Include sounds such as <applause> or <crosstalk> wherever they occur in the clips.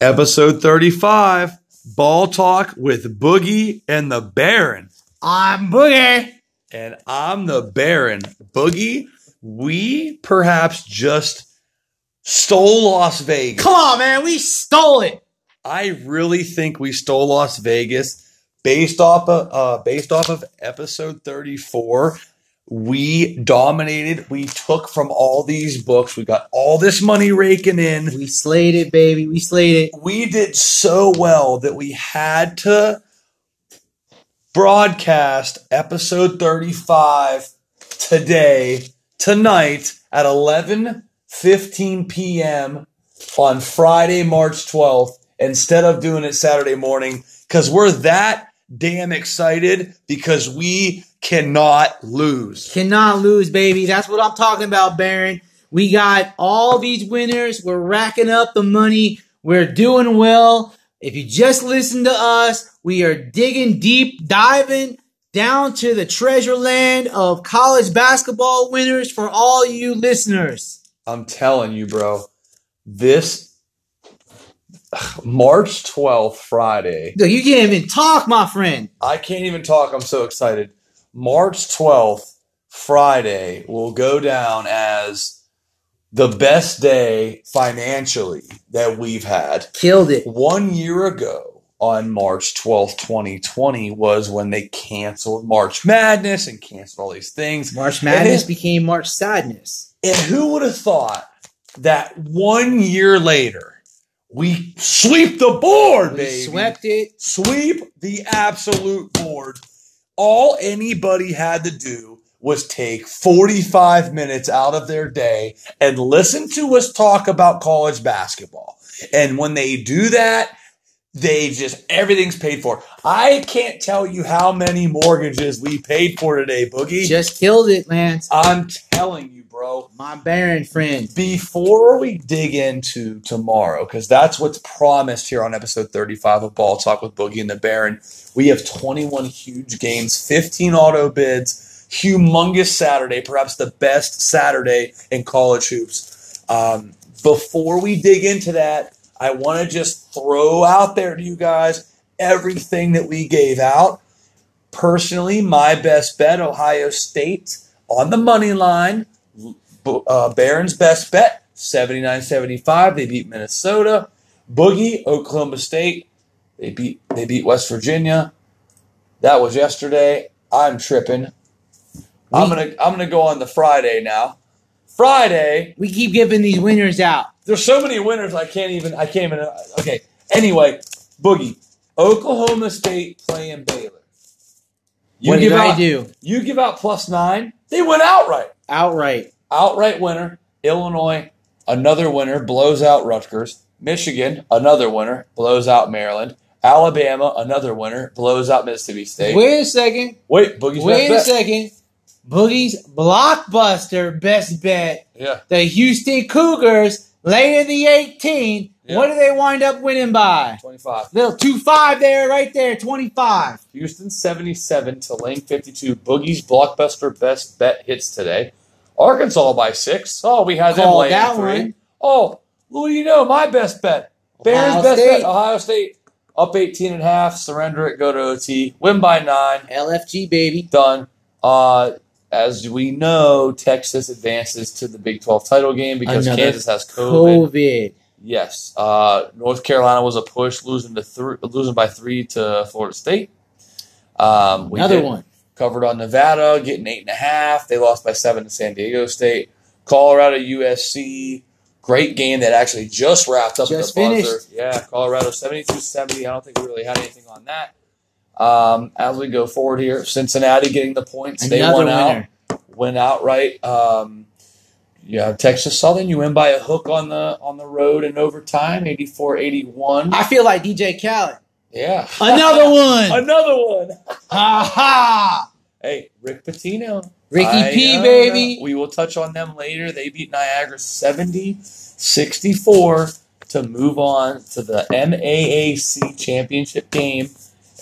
Episode 35 Ball Talk with Boogie and the Baron. I'm Boogie. And I'm the Baron. Boogie, we perhaps just stole Las Vegas. Come on, man. We stole it. I really think we stole Las Vegas based off of uh, based off of episode 34 we dominated we took from all these books we got all this money raking in We slayed it, baby. We slayed it. we did so well that we had to broadcast episode 35 today tonight at 11:15 p.m. on Friday March 12th instead of doing it Saturday morning cuz we're that damn excited because we cannot lose. Cannot lose, baby. That's what I'm talking about, Baron. We got all these winners. We're racking up the money. We're doing well. If you just listen to us, we are digging deep, diving down to the treasure land of college basketball winners for all you listeners. I'm telling you, bro. This March 12th, Friday. Look, you can't even talk, my friend. I can't even talk. I'm so excited. March 12th, Friday, will go down as the best day financially that we've had. Killed it. One year ago, on March 12th, 2020, was when they canceled March Madness and canceled all these things. March Madness And, became March Sadness. and who would have thought that one year later, we sweep the board, We baby? swept it. sweep the absolute board. All anybody had to do was take 45 minutes out of their day and listen to us talk about college basketball. And when they do that, they just everything's paid for. I can't tell you how many mortgages we paid for today, Boogie. Just killed it, Lance. I'm telling you, bro My Baron friend. before we dig into tomorrow, because that's what's promised here on episode 35 of Ball Talk with Boogie and the Baron, we have 21 huge games, 15 auto bids, humongous Saturday, perhaps the best Saturday in college hoops. Um, before we dig into that, I want to just throw out there to you guys everything that we gave out. Personally, my best bet, Ohio State on the money line uh, Baron's best bet, 79 75. They beat Minnesota. Boogie, Oklahoma State. They beat they beat West Virginia. That was yesterday. I'm tripping. I'm gonna I'm gonna go on the Friday now. Friday, We keep giving these winners out. there's so many winners I can't even I can't even okay. Anyway, Boogie, Oklahoma State playing Baylor. You what give did I do? you give out plus nine, they went outright. Outright. Outright winner. Illinois, another winner, blows out Rutgers. Michigan, another winner, blows out Maryland. Alabama, another winner, blows out Mississippi State. Wait a second. Wait, Boogie's Wait a second. Boogie's blockbuster best bet. Yeah, The Houston Cougars lay in the 18. Yeah. What do they wind up winning by? 25. Little 2 5 there, right there, 25. Houston 77 Tulane 52. Boogie's blockbuster best bet hits today. Arkansas by six. Oh, we had them Called that three. one. Oh, well, you know, my best bet. Baron's Ohio best State. bet. Ohio State up 18 and a half. Surrender it, go to OT. Win by nine. LFG, baby. done. Uh, as we know, Texas advances to the Big 12 title game because Another Kansas has COVID. COVID. Yes. Uh, North Carolina was a push, losing to three, losing by three to Florida State. Um, Another did- one. Covered on Nevada, getting eight and a half. They lost by seven to San Diego State. Colorado USC, great game that actually just wrapped up Just at the buzzer. finished. Yeah, Colorado 72-70. I don't think we really had anything on that. Um, as we go forward here, Cincinnati getting the points. they Another won out, winner. went outright. Um, yeah, Texas Southern, you win by a hook on the on the road in overtime, 84-81. I feel like DJ Khaled. Yeah. Another <laughs> one. Another one. Ha ha. Hey, Rick Pitino. Ricky I P, know, baby. We will touch on them later. They beat Niagara 70 64 to move on to the MAAC championship game.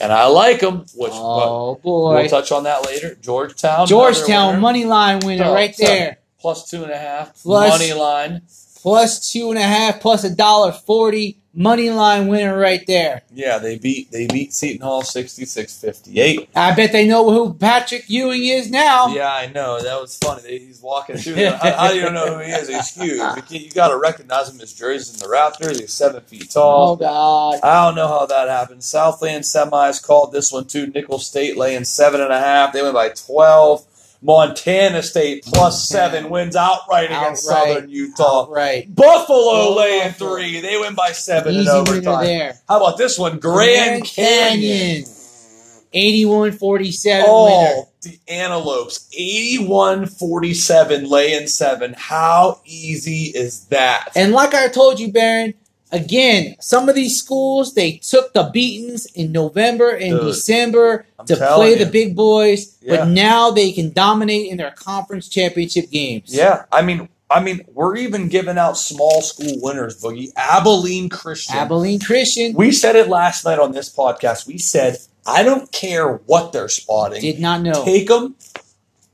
And I like them, which Oh, boy. we'll touch on that later. Georgetown. Georgetown money line winner Oh, right there. Plus two and a half. Plus- money line. Plus two and a half, plus a dollar forty. Money line winner right there. Yeah, they beat they beat Seton Hall 66-58. I bet they know who Patrick Ewing is now. Yeah, I know. That was funny. He's walking through. I, I don't know who he is. He's huge. You, you got to recognize him. His jersey's in the Raptors. He's seven feet tall. Oh God. I don't know how that happened. Southland semis called this one too. Nicholls State laying seven and a half. They went by twelve. Montana State plus seven wins outright against Outright. Southern Utah. Right. Buffalo Oh, laying three. They win by seven Easy in overtime. there. How about this one? Grand, Canyon. 81-47 winner. Oh, the Antelopes. 81 47 laying seven. How easy is that? And like I told you, Baron, again, some of these schools they took the beatings in November and Dude, December I'm to play you. the big boys, Yeah. but now they can dominate in their conference championship games. Yeah, I mean, I mean, we're even giving out small school winners, Boogie. Abilene Christian. Abilene Christian we said it last night on this podcast. We said, I don't care what they're spotting. did not know. Take them.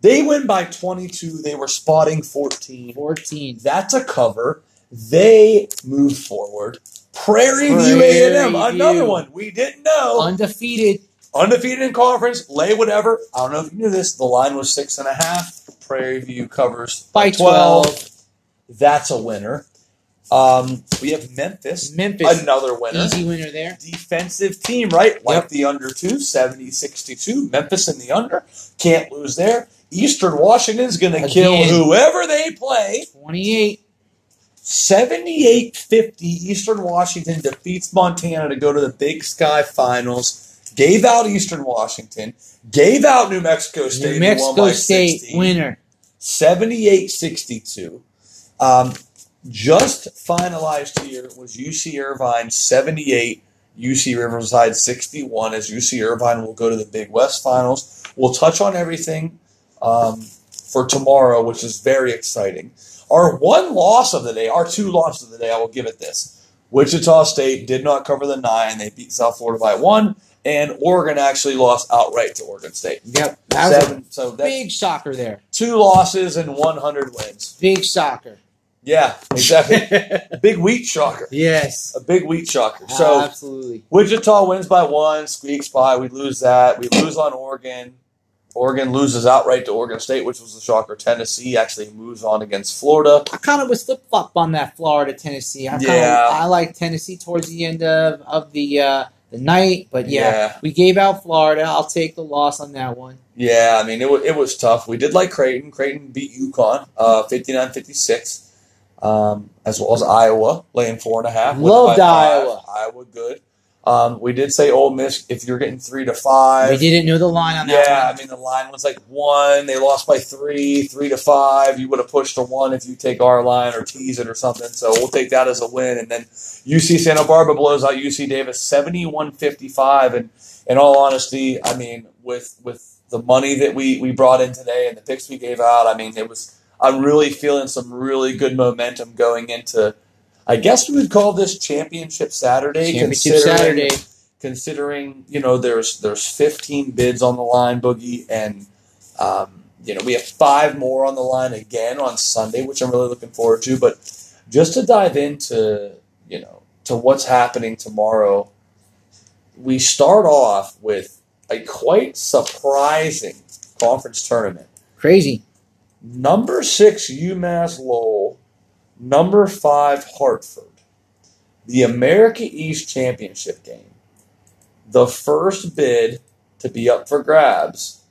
They win by 22. They were spotting 14. 14. That's a cover. They move forward. Prairie View A&M, another View. one we didn't know. Undefeated. Undefeated in conference, lay whatever. I don't know if you knew this. The line was six and a half. Prairie View covers By 12. That's a winner. Um, we have Memphis, Memphis. another winner. Easy winner there. Defensive team, right? Like Yep. the under two, 70 62. Memphis in the under. Can't lose there. Eastern Washington's going to kill whoever they play. 28. 78 50. Eastern Washington defeats Montana to go to the Big Sky Finals. Gave out Eastern Washington. Gave out New Mexico State. New Mexico State 16. winner. 78 62. Um, just finalized here was UC Irvine 78, UC Riverside 61, as UC Irvine will go to the Big West Finals. We'll touch on everything um, for tomorrow, which is very exciting. Our one loss of the day, our two losses of the day, I will give it this. Wichita State did not cover the nine. They beat South Florida by one, and Oregon actually lost outright to Oregon State. Yep. That Seven. So big shocker there. two losses and 100 wins. Big shocker. Yeah, exactly. <laughs> big wheat shocker. yes. A big wheat shocker. So Absolutely. Wichita wins by one, squeaks by. We lose that. We lose on Oregon. Oregon loses outright to Oregon State, which was a shocker. Tennessee actually moves on against Florida. I kind of was flip flop on that Florida Tennessee. I Yeah. of I like Tennessee towards the end of of the uh, the night, but yeah, Yeah. we gave out Florida. I'll take the loss on that one. Yeah, I mean, it, was it was tough. We did like Creighton. Creighton beat UConn uh, 59 56, um, as well as Iowa, laying four and a half. Loved five. Iowa. Iowa, good. Um, we did say Ole Miss, if you're getting three to five. We didn't know the line on that Yeah, one. I mean the line was like one. They lost by three, three to five. You would have pushed to one if you take our line or tease it or something. So we'll take that as a win. And then UC Santa Barbara blows out UC Davis 71-55. And in all honesty, I mean with with the money that we we brought in today and the picks we gave out, I mean it was. I'm really feeling some really good momentum going into. I guess we would call this Championship Saturday. Championship considering- Saturday. considering you know there's there's 15 bids on the line boogie and um, you know we have five more on the line again on sunday which i'm really looking forward to but just to dive into you know to what's happening tomorrow we start off with a quite surprising conference tournament Crazy. number six umass lowell number five hartford the america east championship game the first bid to be up for grabs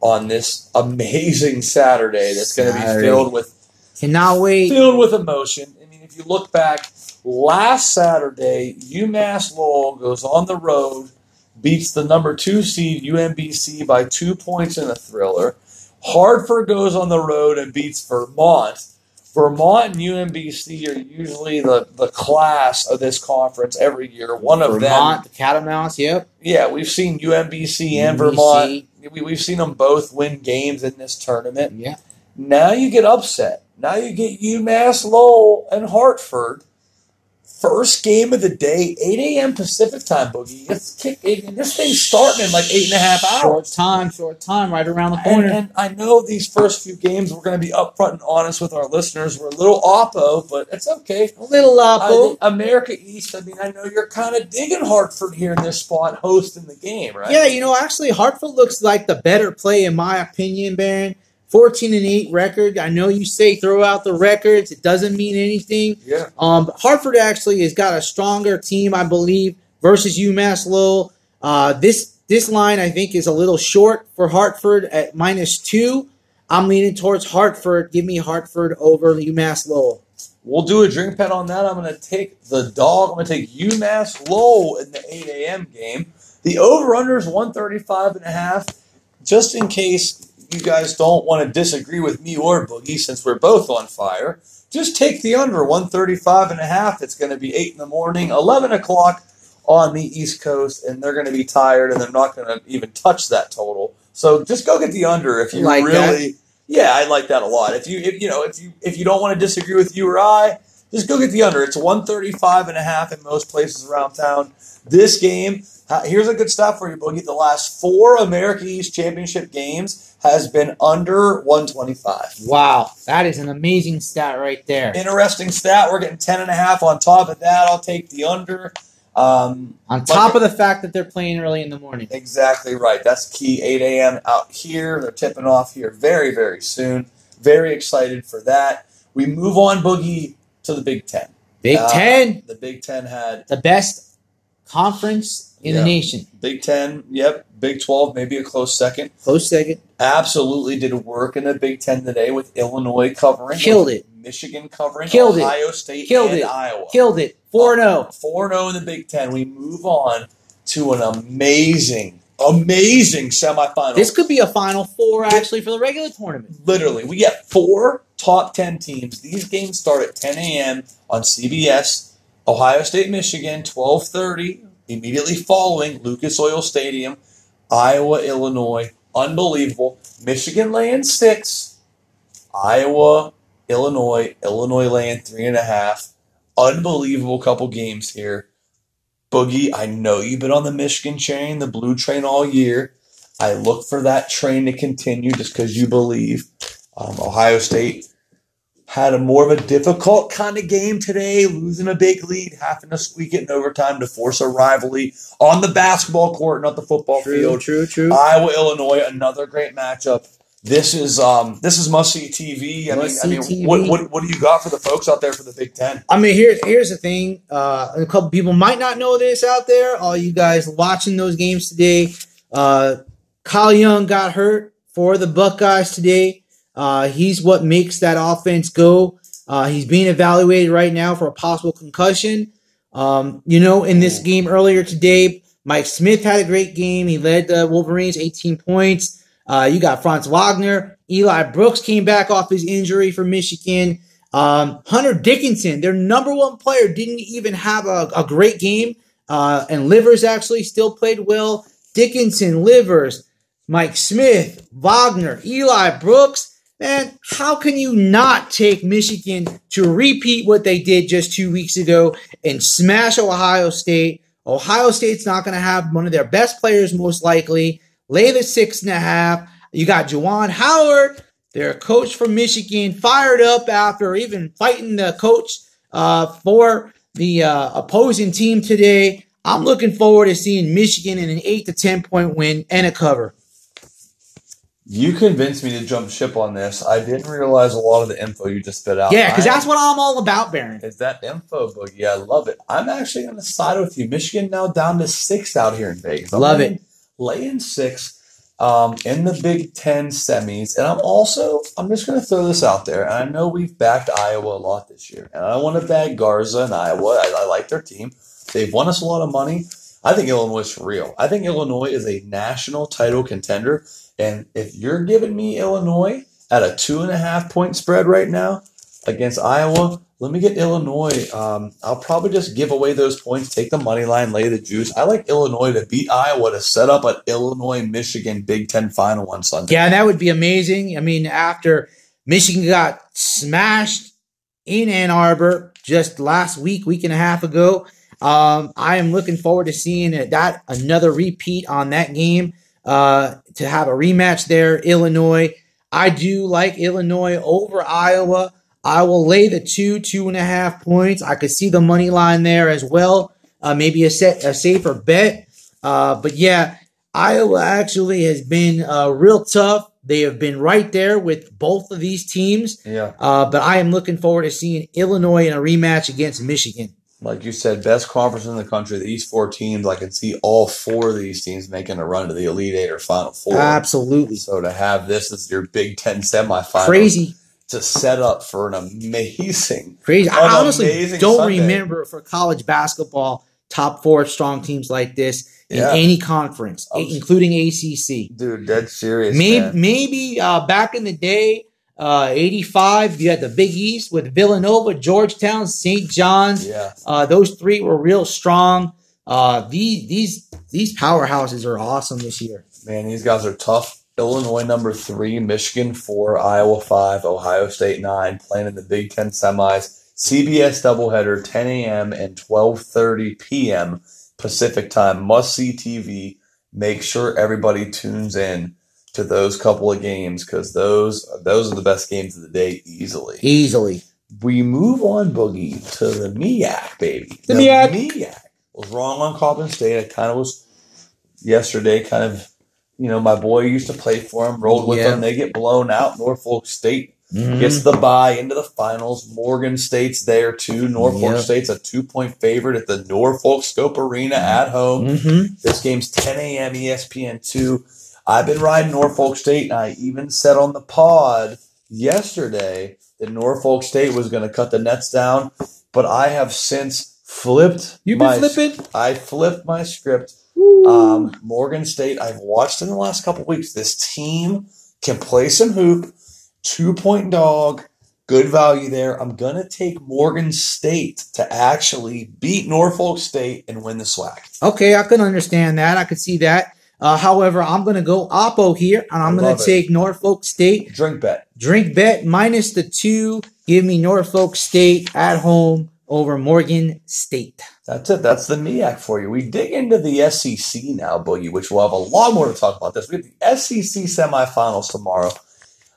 on this amazing Saturday that's going to be filled with Cannot wait. filled with emotion. I mean, if you look back last Saturday, UMass Lowell goes on the road, beats the number two seed UMBC by two points in a thriller. Hartford goes on the road and beats Vermont. Vermont and UMBC are usually the, the class of this conference every year. One of them Vermont, the Catamounts. Yep. yeah, we've seen UMBC and UMBC. Vermont. We, we've seen them both win games in this tournament. Yeah. Now you get upset. Now you get UMass Lowell and Hartford First game of the day, 8 a.m. Pacific time, Boogie. It's kick, this thing's starting in like eight and a half hours. Short time, short time, right around the corner. and I know these first few games, we're going to be upfront and honest with our listeners. We're a little oppo, but it's okay. a little I Lapo. America East, I mean, I know you're kind of digging Hartford here in this spot hosting the game, right? Yeah, you know, actually, Hartford looks like the better play in my opinion, Baron. 14 and 8 record. I know you say throw out the records. It doesn't mean anything. Yeah. Um, Hartford actually has got a stronger team, I believe, versus UMass Lowell. Uh, this this line I think is a little short for Hartford at minus two. I'm leaning towards Hartford. Give me Hartford over UMass Lowell. We'll do a drink bet on that. I'm going to take the dog. I'm going to take UMass Lowell in the 8 a.m. game. The over-under is 135 and a half. Just in case you guys don't want to disagree with me or Boogie, since we're both on fire, just take the under 135 and a half. It's going to be 8 in the morning, 11 o'clock on the East Coast, and they're going to be tired and they're not going to even touch that total. So just go get the under if you Like that? really. Yeah, I like that a lot. If you if you know if you if you don't want to disagree with you or I, just go get the under. It's 135 and a half in most places around town. This game, here's a good stat for you, Boogie. The last four America East Championship games has been under 125. Wow, that is an amazing stat right there. Interesting stat. We're getting 10 and a half on top of that. I'll take the under. Um, On top of the fact that they're playing early in the morning. Exactly right. That's key. 8 a.m. out here. They're tipping off here very, very soon. Very excited for that. We move on, Boogie, to the Big Ten. Big Uh, Ten, The Big Ten had the best conference in Yeah. the nation. Big Ten, yep. Big 12, maybe a close second. Close second. Absolutely did work in the Big Ten today with Illinois covering. Killed it. Michigan covering. Killed it. Ohio State Killed and it. Iowa. Killed it. 4 0. Uh, 4 0 in the Big Ten. We move on to an amazing, amazing semifinal. This could be a Final Four, actually, for the regular tournament. literally we get four top 10 teams these games start at 10 a.m on cbs ohio state michigan 12.30 immediately following lucas oil stadium iowa illinois. Unbelievable. Michigan laying six iowa illinois. Illinois laying three and a half. Unbelievable couple games here. Boogie i know you've been on the michigan train the blue train all year. I look for that train to continue just because you believe. Um, Ohio State had a more of a difficult kind of game today, losing a big lead, having to squeak it in overtime to force a rivalry on the basketball court, not the football field. true, true. Iowa, Illinois, another great matchup. This is um, this is must see TV. I mean, I mean, what, what what do you got for the folks out there for the Big Ten? I mean, here's here's the thing. Uh, a couple people might not know this out there. All you guys watching those games today. Uh, Kyle Young got hurt for the Buckeyes today. Uh, he's what makes that offense go. Uh, he's being evaluated right now for a possible concussion. Um, you know, in this game earlier today, Mike Smith had a great game. He led the Wolverines 18 points. Uh, you got Franz Wagner. Eli Brooks came back off his injury for Michigan. Um, Hunter Dickinson, their number one player, didn't even have a, a great game. Uh, and Livers actually still played well. Dickinson, Livers, Mike Smith, Wagner, Eli Brooks. Man, how can you not take Michigan to repeat what they did just two weeks ago and smash Ohio State? Ohio State's not going to have one of their best players, most likely. Lay the six and a half. You got Juwan Howard, their coach from Michigan, fired up after even fighting the coach uh, for the uh, opposing team today. I'm looking forward to seeing Michigan in an eight to ten point win and a cover. You convinced me to jump ship on this. I didn't realize a lot of the info you just spit out. Yeah, because that's what I'm all about, Baron. is that info boogie. I love it. I'm actually going to side with you. Michigan now down to six out here in Vegas. I'm Love laying- it. Laying six um, in the Big Ten semis, and I'm also I'm just going to throw this out there. And I know we've backed Iowa a lot this year, and I want to bag Garza and Iowa. I, I like their team. They've won us a lot of money. I think Illinois is real. I think Illinois is a national title contender. And if you're giving me Illinois at a two and a half point spread right now against Iowa, let me get Illinois. Um, I'll probably just give away those points, take the money line, lay the juice. I like Illinois to beat Iowa to set up an Illinois Michigan Big Ten final on Sunday. Yeah, that would be amazing. I mean, after Michigan got smashed in Ann Arbor just last week, week and a half ago. Um, I am looking forward to seeing that another repeat on that game. Uh, to have a rematch there, Illinois. I do like Illinois over Iowa. I will lay the two, two and a half points. I could see the money line there as well. Uh, maybe a set, a safer bet. Uh, but yeah, Iowa actually has been uh, real tough. They have been right there with both of these teams. Yeah. Uh, but I am looking forward to seeing Illinois in a rematch against Michigan. Like you said, best conference in the country. These four teams, I can see all four of these teams making a run to the Elite Eight or Final Four. Absolutely. So to have this as your Big Ten semifinal, Crazy. to set up for an amazing, Crazy. an I honestly don't Sunday. remember for college basketball top four strong teams like this in Yeah. any conference, was- including ACC. dude. Dead serious. Maybe, man. maybe uh, back in the day, uh, 85, you had the Big East with Villanova, Georgetown, St. John's. Yeah. Uh, those three were real strong. Uh, these these these powerhouses are awesome this year. Man, these guys are tough. Illinois number three, Michigan four, Iowa five, Ohio State nine, playing in the Big Ten semis. CBS doubleheader, 10 a.m. and 12:30 p.m. Pacific time. Must see TV. Make sure everybody tunes in to those couple of games because those those are the best games of the day easily. Easily. We move on, Boogie, to the MEAC, baby. The MEAC. MEAC. Was wrong on Coppin State. I kind of was yesterday, kind of, you know, my boy used to play for him, rolled with Yeah. them. They get blown out. Norfolk State Mhm. gets the bye into the finals. Morgan State's there too. Norfolk Yep. State's a two point favorite at the Norfolk Scope Arena at home. Mhm. This game's 10 a.m. ESPN 2. I've been riding Norfolk State, and I even said on the pod yesterday that Norfolk State was going to cut the nets down, but I have since flipped. You've been my- flipping? I flipped my script. Um, Morgan State, I've watched in the last couple weeks. This team can play some hoop, two point dog, good value there. I'm going to take Morgan State to actually beat Norfolk State and win the SWAC. Okay, I can understand that. I could see that. Uh, however, I'm going to go Oppo here, and I'm going to take Norfolk State. Drink bet. Drink bet minus the two. Give me Norfolk State at home over Morgan State. That's it. That's the MEAC for you. We dig into the SEC now, Boogie, which we'll have a lot more to talk about this. We have the SEC semifinals tomorrow.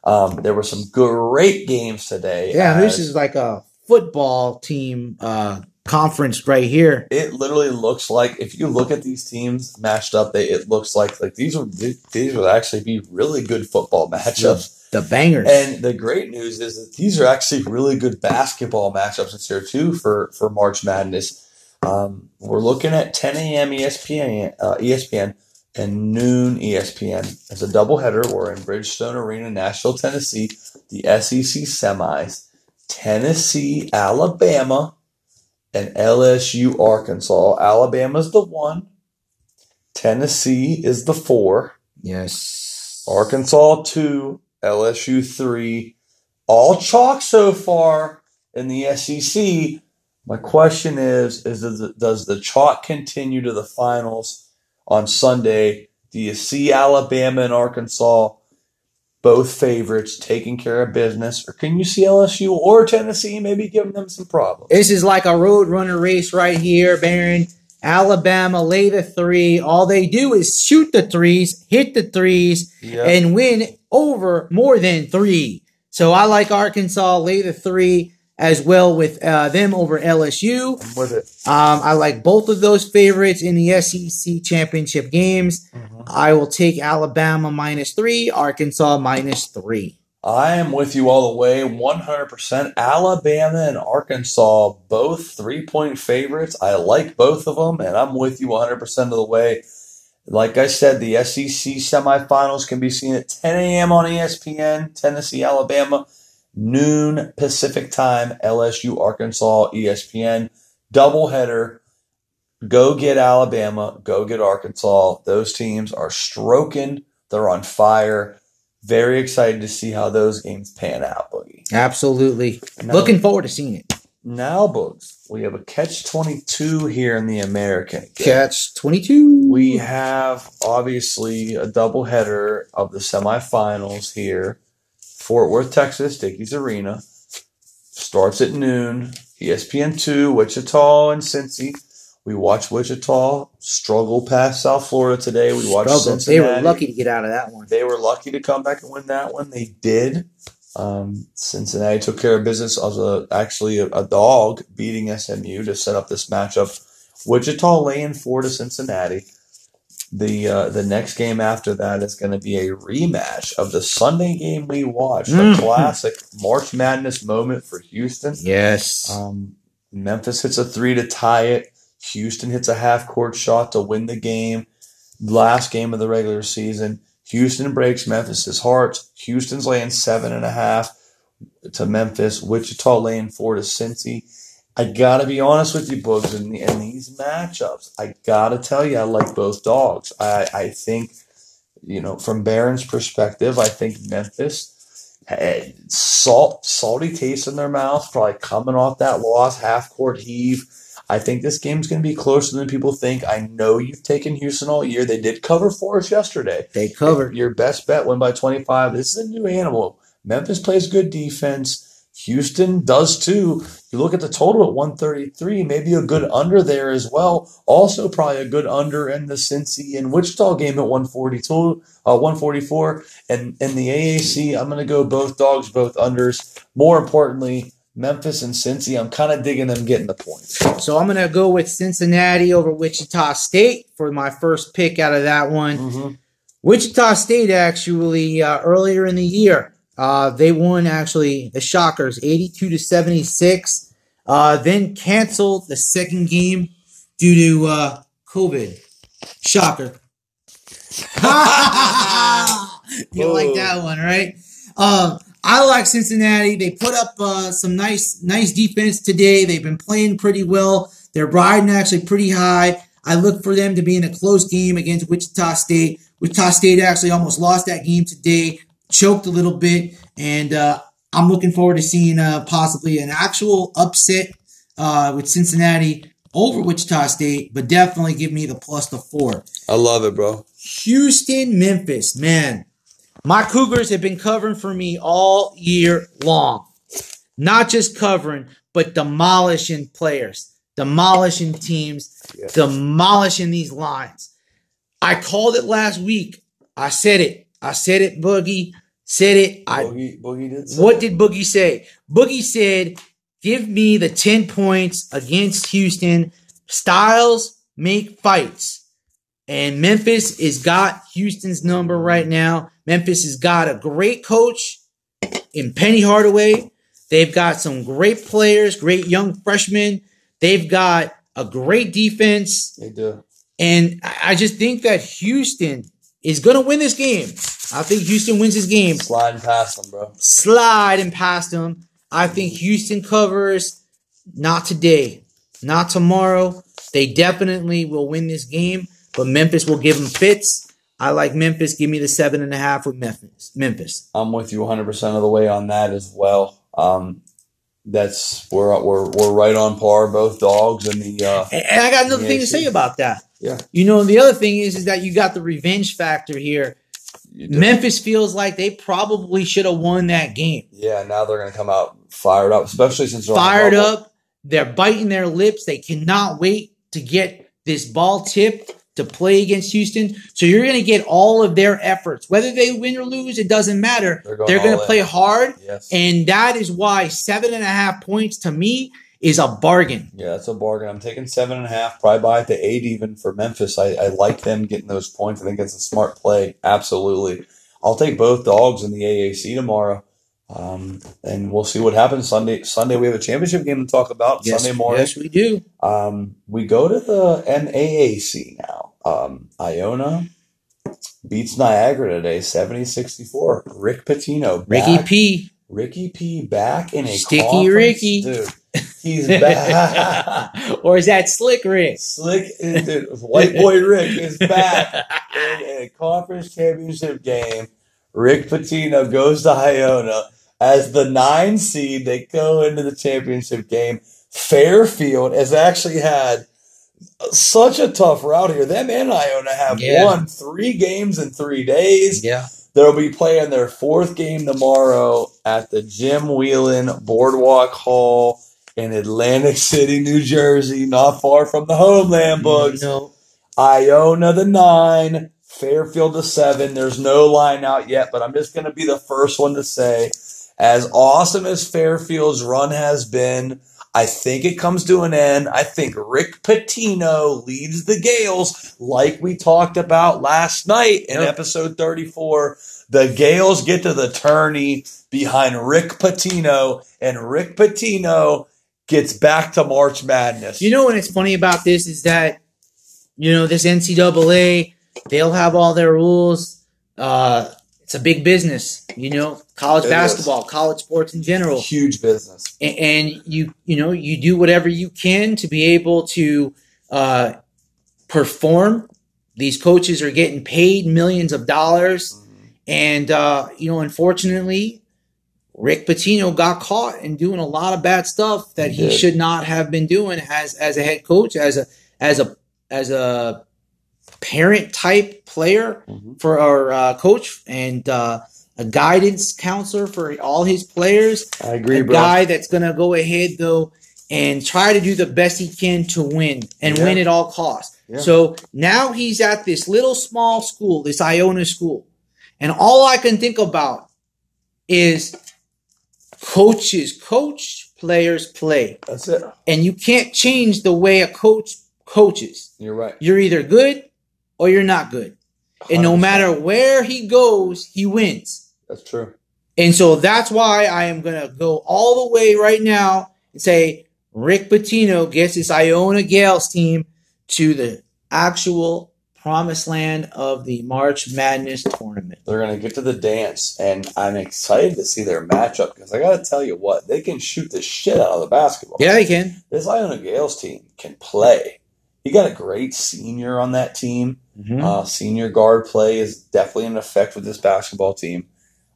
Um, there were some great games today. Yeah, as this is like a football team uh, conference right here. it literally looks like if you look at these teams matched up, they it looks like like these would these would actually be really good football matchups. The bangers. And the great news is that these are actually really good basketball matchups this year too for for March Madness. Um, we're looking at 10 a.m. ESPN, uh, ESPN and noon ESPN as a doubleheader. We're in Bridgestone Arena, Nashville, Tennessee. The SEC semis: Tennessee, Alabama, and LSU, Arkansas. Alabama's the one. Tennessee is the four. yes. Arkansas two, LSU three, all chalk so far in the SEC. My question is: Is does the, does the chalk continue to the finals on Sunday? Do you see Alabama and Arkansas, both favorites, taking care of business, or can you see LSU or Tennessee maybe giving them some problems? This is like a road runner race right here, Baron. Alabama lay the three. All they do is shoot the threes, hit the threes, Yeah. and win over more than three. So I like Arkansas lay the three as well with uh, them over LSU. I'm with it. Um, I like both of those favorites in the SEC championship games. I will take Alabama minus three, Arkansas minus three. I am with you all the way, 100%. Alabama and Arkansas, both three point favorites. I like both of them, and I'm with you 100% of the way. Like I said, the SEC semifinals can be seen at 10 a.m. on ESPN, Tennessee, Alabama, noon Pacific time, LSU, Arkansas, ESPN. Doubleheader. Go get Alabama, go get Arkansas. Those teams are stroking, they're on fire. Very excited to see how those games pan out, Boogie. Absolutely. Now- Looking forward to seeing it. Now, Boogs, we have a catch 22 here in the American. game. Catch 22. We have obviously a doubleheader of the semifinals here. Fort Worth, Texas, Dickies Arena. Starts at noon. ESPN two, Wichita and Cincy. We watched Wichita struggle past South Florida today. We watched Struggle. Cincinnati. They were lucky to get out of that one. They were lucky to come back and win that one. They did. Um, Cincinnati took care of business as a actually a, a dog beating SMU to set up this matchup. Wichita laying four to Cincinnati. The uh, the next game after that is going to be a rematch of the Sunday game we watched, Mhm. a classic March Madness moment for Houston. Yes. Um, Memphis hits a three to tie it. Houston hits a half court shot to win the game. Last game of the regular season. Houston breaks Memphis's heart. Houston's laying seven and a half to Memphis. Wichita laying four to Cincy. I gotta be honest with you, Bugs, in, in these matchups, I gotta tell you, I like both dogs. I, I think, you know, from Baron's perspective, I think Memphis had salt, salty taste in their mouth, probably coming off that loss, half court heave. I think this game's going to be closer than people think. I know you've taken Houston all year. They did cover for us yesterday. they covered. Your best bet win by 25. This is a new animal. Memphis plays good defense. Houston does too. You look at the total at 133, maybe a good under there as well. Also, probably a good under in the Cincy and Wichita game at 142, uh, 144. And in the AAC, I'm going to go both dogs, both unders. More importantly, Memphis and Cincy, I'm kind of digging them getting the points. So I'm gonna go with Cincinnati over Wichita State for my first pick out of that one. Mm-hmm. Wichita State actually uh, earlier in the year uh, they won actually the Shockers 82 to 76. Uh, then canceled the second game due to uh, COVID. Shocker. <laughs> you like that one, right? Um, I like Cincinnati. They put up uh, some nice, nice defense today. They've been playing pretty well. They're riding actually pretty high. I look for them to be in a close game against Wichita State. Wichita State actually almost lost that game today, choked a little bit, and uh, I'm looking forward to seeing uh, possibly an actual upset uh, with Cincinnati over Wichita State, but definitely give me the plus the four. I love it, bro. Houston, Memphis, man. My Cougars have been covering for me all year long. Not just covering, but demolishing players, demolishing teams, Yeah. demolishing these lines. I called it last week. I said it. I said it, Boogie. Said it. I Boogie, Boogie did. what did Boogie say? Boogie said, give me the 10 points against Houston. Styles make fights. And Memphis is got Houston's number right now. Memphis has got a great coach in Penny Hardaway. They've got some great players, great young freshmen. They've got a great defense. They do. And I I just think that Houston is going to win this game. I think Houston wins this game Sliding past them, bro. sliding past them. I think Houston covers. Not today, not tomorrow. They definitely will win this game, but Memphis will give them fits. I like Memphis. Give me the seven and a half with Memphis. Memphis. I'm with you 100% of the way on that as well. Um, that's we're we're we're right on par, both dogs and the. Uh, And, and I got another thing to say about that. Yeah. You know, the other thing is, is that you got the revenge factor here. Memphis feels like they probably should have won that game. yeah, now they're gonna come out fired up, especially since they're the fired up. They're biting their lips. They cannot wait to get this ball tipped to play against Houston. So you're going to get all of their efforts. Whether they win or lose, it doesn't matter. They're going They're going to in. play hard. Yes. And that is why seven and a half points to me is a bargain. yeah, that's a bargain. I'm taking seven and a half, probably buy it to eight even for Memphis. I, I like them getting those points. I think it's a smart play. Absolutely. I'll take both dogs in the AAC tomorrow. Um, and we'll see what happens Sunday. Sunday we have a championship game to talk about. Sunday morning. yes, we do. Um, we go to the MAAC now. Um, Iona beats Niagara today, 70-64. Rick Pitino Ricky. P. Ricky P back in a Sticky. Ricky. Dude, he's back. <laughs> or is that Slick Rick? Slick, dude, white boy Rick is back <laughs> in a conference championship game. Rick Pitino goes to Iona as the nine seed. They go into the championship game. Fairfield has actually had such a tough route here. Them and Iona have Yeah. won three games in three days. Yeah. They'll be playing their fourth game tomorrow at the Jim Whelan Boardwalk Hall in Atlantic City, New Jersey, not far from the homeland, Bugs. No. Iona the nine, Fairfield the seven. There's no line out yet, but I'm just going to be the first one to say, as awesome as Fairfield's run has been, I think it comes to an end. I think Rick Pitino leads the Gaels, like we talked about last night in Yep. episode 34. The Gaels get to the tourney behind Rick Pitino, and Rick Pitino gets back to March Madness. You know what is funny about this is that, you know, this NCAA, they'll have all their rules. Uh, it's a big business, you know, college It basketball, college sports in general. huge business. A- and you you know you do whatever you can to be able to uh, perform. These coaches are getting paid millions of dollars, and uh, you know, unfortunately, Rick Pitino got caught in doing a lot of bad stuff that He he should not have been doing as as a head coach, as a as a as a parent type player Mhm. for our uh, coach and uh, a guidance counselor for all his players I agree, a bro. guy that's going to go ahead though and try to do the best he can to win and Yeah. win at all costs. Yeah. So now he's at this little small school, this Iona school, and all I can think about is coaches coach, players play, That's it. and you can't change the way a coach coaches. You're right. You're either good or you're not good, and no matter where he goes, he wins. That's true. And so that's why I am going to go all the way right now and say Rick Pitino gets his Iona Gaels team to the actual promised land of the March Madness tournament. They're going to get to the dance, and I'm excited to see their matchup because I got to tell you what, they can shoot the shit out of the basketball. Yeah, they can. This Iona Gaels team can play. You got a great senior on that team. Uh, senior guard play is definitely in effect with this basketball team.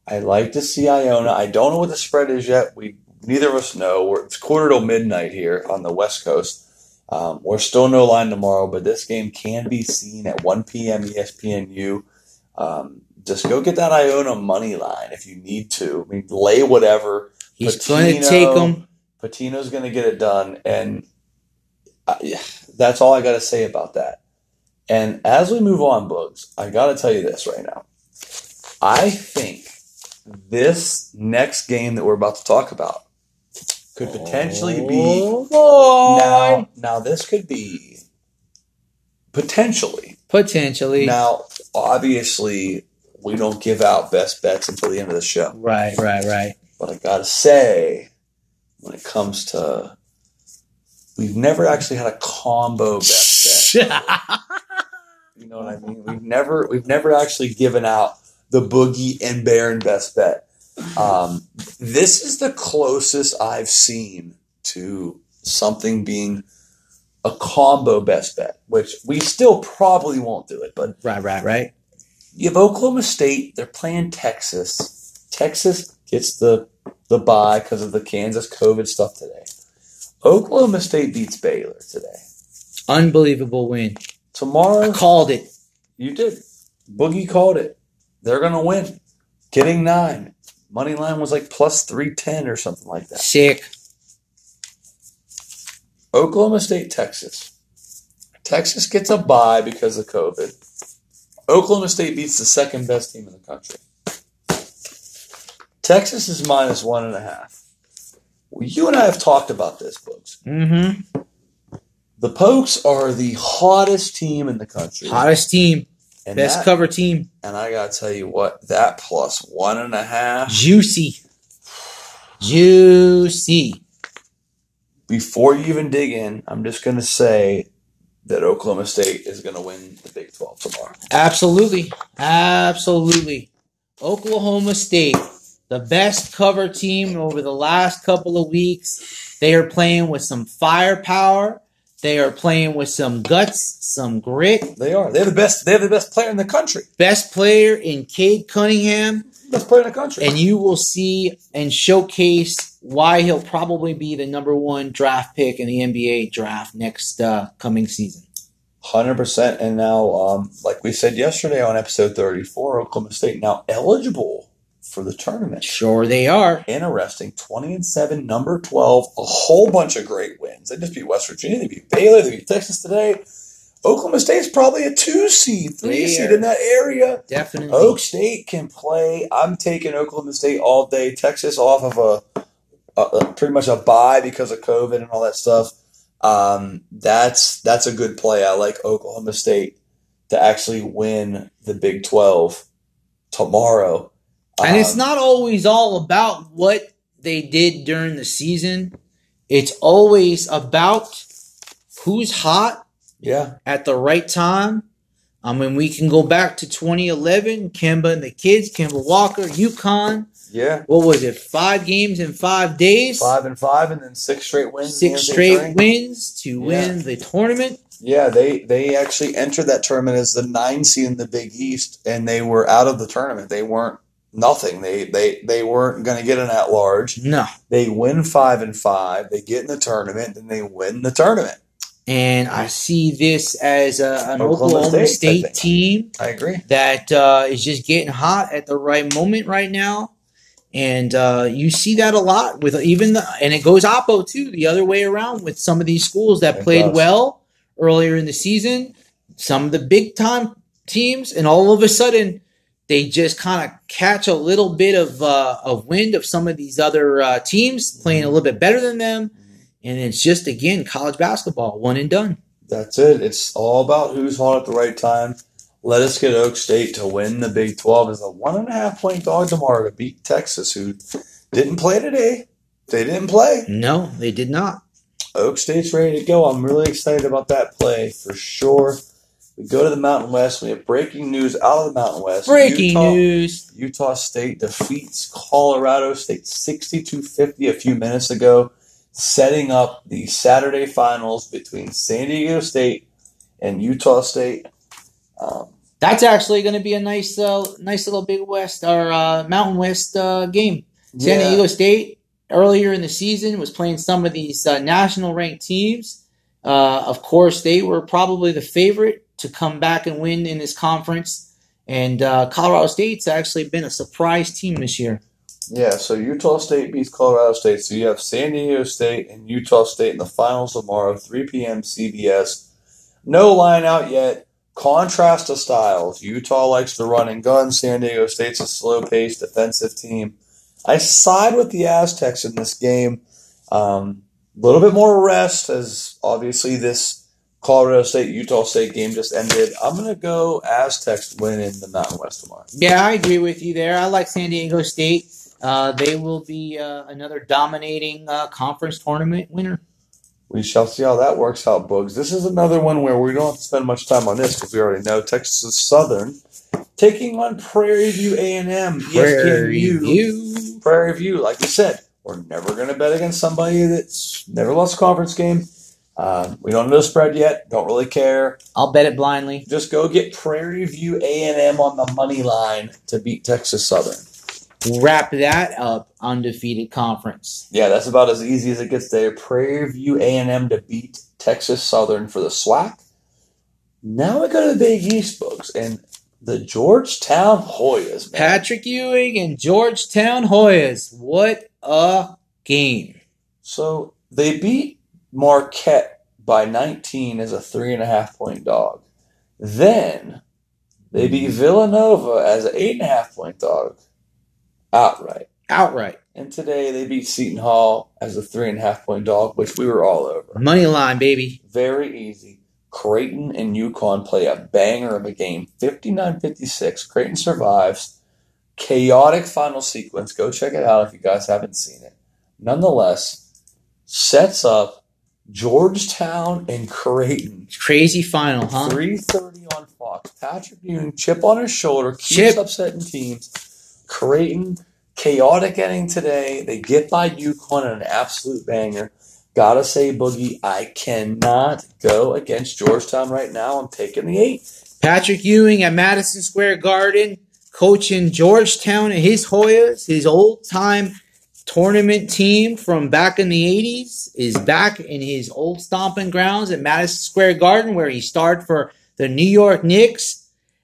I like to see Iona. I don't know what the spread is yet. We neither of us know. We're, it's quarter to midnight here on the West Coast. Um, we're still no line tomorrow, but this game can be seen at 1 p.m. ESPNU. Um, just go get that Iona money line if you need to. I mean, lay whatever. He's going to take them. Pitino's going to get it done, and I, that's all I got to say about that. And as we move on, Bugs, I got to tell you this right now. I think this next game that we're about to talk about could potentially be Oh, now. Now this could be potentially. Potentially. Now, obviously, we don't give out best bets until the end of the show. Right, right, right. But I gotta say, when it comes to, we've never actually had a combo best bet. <laughs> You know what I mean? We've never, we've never actually given out the boogie and Baron best bet. Um, this is the closest I've seen to something being a combo best bet, which we still probably won't do it, but right, right, right. you have Oklahoma State. They're playing Texas. Texas gets the the bye because of the Kansas COVID stuff today. Oklahoma State beats Baylor today. Unbelievable win. I Tomorrow, called it. you did. Boogie called it. They're gonna win. Getting nine. Money line was like plus three ten or something like that. Sick. Oklahoma State, Texas. Texas gets a bye because of COVID. Oklahoma State beats the second best team in the country. Texas is minus one and a half. Well, you and I have talked about this, folks. Mm-hmm. The Pokes are the hottest team in the country. Hottest team. And Best that- cover team. And I gotta tell you what, that plus one and a half. Juicy. Juicy. Before you even dig in, I'm just gonna say that Oklahoma State is gonna win the Big 12 tomorrow. Absolutely. Absolutely. Oklahoma State, the best cover team over the last couple of weeks. They are playing with some firepower. They are playing with some guts, some grit. They are. They're the best. They're the best player in the country. Best player in Cade Cunningham. Best player in the country. And you will see and showcase why he'll probably be the number one draft pick in the NBA draft next uh, coming season. Hundred percent. And now, um, like we said yesterday on episode thirty-four, Oklahoma State now eligible for the tournament. Sure, they are. Interesting. 20 and 7, number 12, a whole bunch of great wins. They just beat West Virginia, they beat Baylor, they beat Texas today. Oklahoma State's probably a two seed, three seed in that area. Definitely. Oak State can play. I'm taking Oklahoma State all day. Texas off of a, a, a pretty much a bye because of COVID and all that stuff. Um, that's that's a good play. I like Oklahoma State to actually win the Big Twelve tomorrow. And it's Um, not always all about what they did during the season. It's always about who's hot yeah, at the right time. I mean, we can go back to 2011, Kemba and the kids, Kemba Walker, UConn. yeah. What was it? Five games in five days, Five and five, and then six straight wins. six straight wins to win the tournament. Yeah, they they actually entered that tournament as the nine seed in the Big East, and they were out of the tournament. They weren't nothing. They they they weren't going to get an at large. No, They win five and five. They get in the tournament, and they win the tournament. and I see this as a, an Oklahoma Oklahoma, State, State think. team I agree. that uh, is just getting hot at the right moment right now. And uh, you see that a lot with even the, and it goes oppo too, the other way around with some of these schools that It played does. well earlier in the season, some of the big time teams, and all of a sudden they just kind of catch a little bit of uh, of wind of some of these other uh, teams playing a little bit better than them, and it's just again college basketball, one and done. That's it. It's all about who's hot at the right time. Let us get Oak State to win the Big 12 as a one and a half point dog tomorrow to beat Texas, who didn't play today. They didn't play. No, they did not. Oak State's ready to go. I'm really excited about that play for sure. We go to the Mountain West. We have breaking news out of the Mountain West. Breaking Utah, news. Utah State defeats Colorado State 62 50 a few minutes ago, setting up the Saturday finals between San Diego State and Utah State. Um, That's actually going to be a nice, uh, nice little Big West or uh, Mountain West uh, game. San yeah. Diego State earlier in the season was playing some of these uh, national ranked teams. Uh, of course, they were probably the favorite to come back and win in this conference. And uh, Colorado State's actually been a surprise team this year. Yeah, so Utah State beats Colorado State. So you have San Diego State and Utah State in the finals tomorrow, 3 p.m. CBS. No line out yet. Contrast of styles. Utah likes to run and gun. San Diego State's a slow paced defensive team. I side with the Aztecs in this game. A um, little bit more rest, as obviously this Colorado State Utah State game just ended. I'm going to go Aztecs win in the Mountain West tomorrow. Yeah, I agree with you there. I like San Diego State. Uh, they will be uh, another dominating uh, conference tournament winner. We shall see how that works out, Bugs. This is another one where we don't have to spend much time on this because we already know Texas Southern taking on Prairie View A&M. Prairie ESPNU. View. Prairie View, like you said, we're never going to bet against somebody that's never lost a conference game. Um, we don't know the spread yet. Don't really care. I'll bet it blindly. Just go get Prairie View A&M on the money line to beat Texas Southern. Wrap that up. Undefeated conference. Yeah, that's about as easy as it gets there. Prairie View A&M to beat Texas Southern for the SWAC. Now we go to the Big East, folks, and the Georgetown Hoyas. Man. Patrick Ewing and Georgetown Hoyas. What a game. So they beat Marquette by 19 as a three and a half point dog. Then they beat hmm. Villanova as an eight and a half point dog outright. Outright. And today they beat Seton Hall as a three and a half point dog, which we were all over. Money line, baby. Very easy. Creighton and UConn play a banger of a game, 59-56. Creighton survives. Chaotic final sequence. Go check it out if you guys haven't seen it. Nonetheless, sets up Georgetown and Creighton. Crazy final, huh? 330 on Fox. Patrick Ewing, chip on his shoulder, keeps Chip. upsetting teams. Creighton, chaotic ending today. They get by UConn in an absolute banger. Gotta say, Boogie, I cannot go against Georgetown right now. I'm taking the eight. Patrick Ewing at Madison Square Garden, coaching Georgetown and his Hoyas, his old time tournament team from back in the 80s, is back in his old stomping grounds at Madison Square Garden, where he starred for the New York Knicks.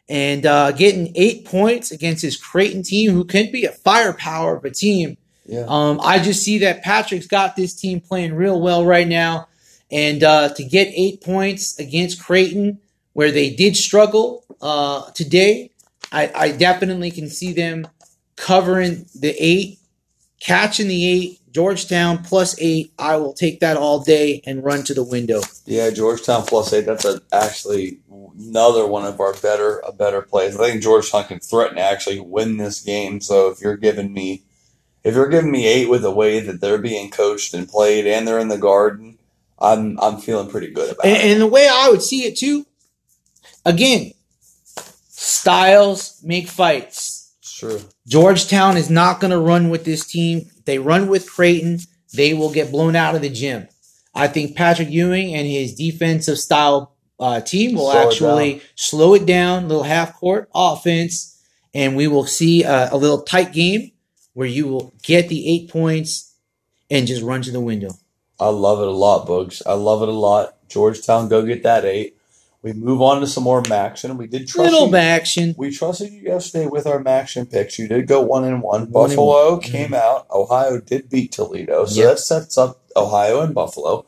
and uh, getting eight points against his Creighton team, who can be a firepower of a team. Yeah. Um, I just see that Patrick's got this team playing real well right now, and uh, to get eight points against Creighton, where they did struggle uh, today, I, I definitely can see them covering the eight, catching the eight. Georgetown plus eight. I will take that all day and run to the window. Yeah, Georgetown plus eight. That's a, actually another one of our better a better plays. I think Georgetown can threaten to actually win this game. So if you're giving me if you're giving me eight with the way that they're being coached and played, and they're in the Garden, I'm I'm feeling pretty good about And, it. and the way I would see it too, again, styles make fights. True. Georgetown is not going to run with this team. They run with Creighton, they will get blown out of the gym. I think Patrick Ewing and his defensive style uh, team will Slow it actually slow it down, little half court offense, and we will see a, a little tight game where you will get the eight points and just run to the window. I love it a lot, Bugs. I love it a lot. Georgetown, go get that eight. We move on to some more action. We did trust Little you. action. We trusted you yesterday with our action picks. You did go one and one. One and Buffalo one. came out. Ohio did beat Toledo, so Yep. that sets up Ohio and Buffalo.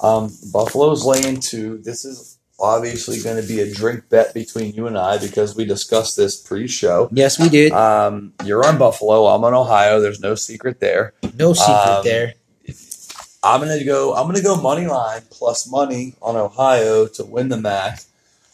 Um, Buffalo's laying two. This is obviously going to be a drink bet between you and I because we discussed this pre-show. Yes, we did. Um, you're on Buffalo. I'm on Ohio. There's no secret there. No secret um, there. I'm gonna go. I'm gonna go money line plus money on Ohio to win the MAC.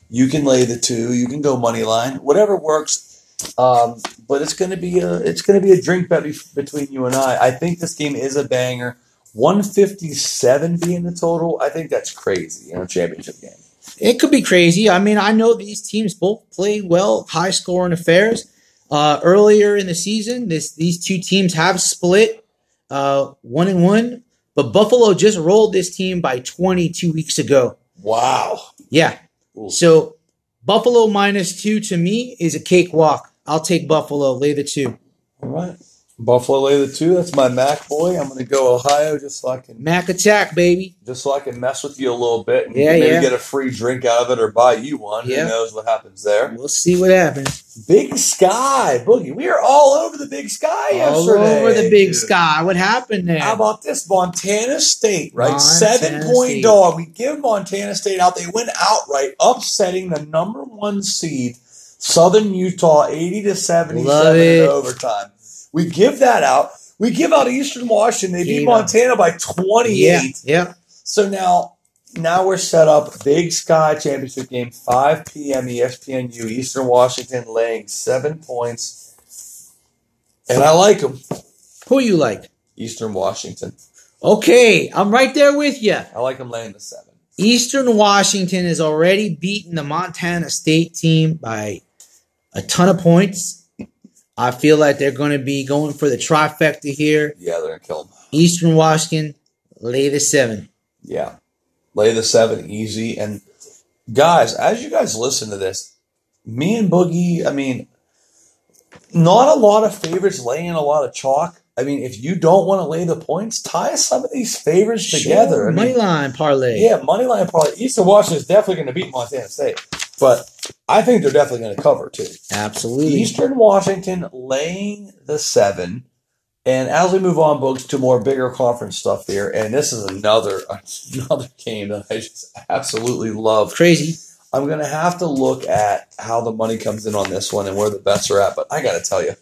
You can lay the two. You can go money line. Whatever works. Um, but it's gonna be a it's gonna be a drink bet between you and I. I think this game is a banger. 157 being the total. I think that's crazy in a championship game. It could be crazy. I mean, I know these teams both play well, high scoring affairs. Uh, earlier in the season, this these two teams have split uh, one and one, but Buffalo just rolled this team by 22 weeks ago. Wow. Yeah. Ooh. So Buffalo minus two to me is a cakewalk. I'll take Buffalo, lay the two. All right. Buffalo lay the two. That's my MAC boy. I'm gonna go Ohio just so I can Mac attack, baby. just so I can mess with you a little bit and Yeah, maybe yeah. get a free drink out of it or buy you one. Yeah. Who knows what happens there? We'll see what happens. Big Sky Boogie. We are all over the Big Sky All yesterday. over the big dude. sky. What happened there? How about this? Montana State, right? Montana Seven point State. dog. We give Montana State out. They win outright, upsetting the number one seed, Southern Utah, 80 to 77 Love in overtime. We give that out. We give out Eastern Washington. They beat Montana by 28. yeah, yeah. So now, now we're set up. Big Sky Championship game, 5 p.m. ESPNU, Eastern Washington laying seven points. And I like them. Who you like? Eastern Washington. Okay, I'm right there with you. I like them laying the seven. Eastern Washington has already beaten the Montana State team by a ton of points. I feel like they're going to be going for the trifecta here. Yeah, they're going to kill them. Eastern Washington, lay the seven. Yeah. Lay the seven easy. And guys, as you guys listen to this, me and Boogie, I mean, not a lot of favorites laying a lot of chalk. I mean, if you don't want to lay the points, tie some of these favorites together. I mean, Money line parlay. Yeah, money line probably. Eastern Washington is definitely going to beat Montana State, but I think they're definitely going to cover too. Absolutely. Eastern Washington laying the seven, and as we move on, books to more bigger conference stuff there, and this is another <laughs> another game that I just absolutely love. Crazy. I'm going to have to look at how the money comes in on this one and where the bets are at, but I got to tell you,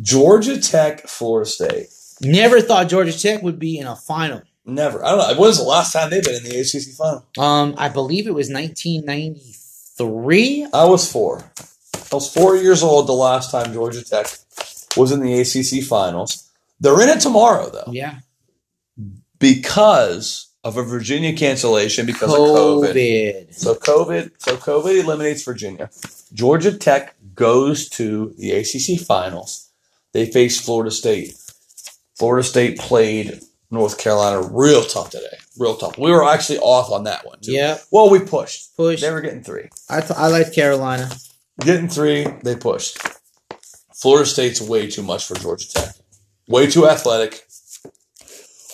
Georgia Tech, Florida State. Never thought Georgia Tech would be in a final. Never. I don't know. When was the last time they've been in the ACC final? Um, I believe it was 1993. I was four. I was four years old the last time Georgia Tech was in the ACC finals. They're in it tomorrow, though, Yeah. because of a Virginia cancellation because of COVID. COVID. So COVID, so COVID eliminates Virginia. Georgia Tech goes to the ACC finals. They face Florida State. Florida State played North Carolina real tough today. Real tough. We were actually off on that one too. Yeah. Well, we pushed. Push. They were getting three. I, th- I like Carolina. Getting three, they pushed. Florida State's way too much for Georgia Tech. Way too athletic.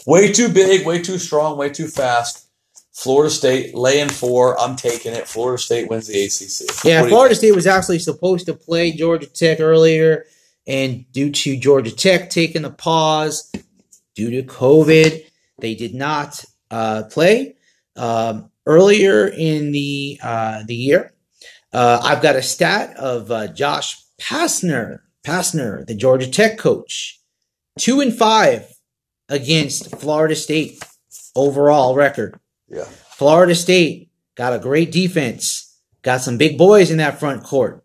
Way too big, way too strong, way too fast. Florida State laying four. I'm taking it. Florida State wins the ACC. Yeah, What do you Florida? State was actually supposed to play Georgia Tech earlier, and due to Georgia Tech taking a pause due to COVID, they did not uh, play um, earlier in the uh, the year. Uh, I've got a stat of uh, Josh Pastner, Pastner, the Georgia Tech coach, two and five against Florida State overall record. Yeah. Florida State got a great defense, got some big boys in that front court.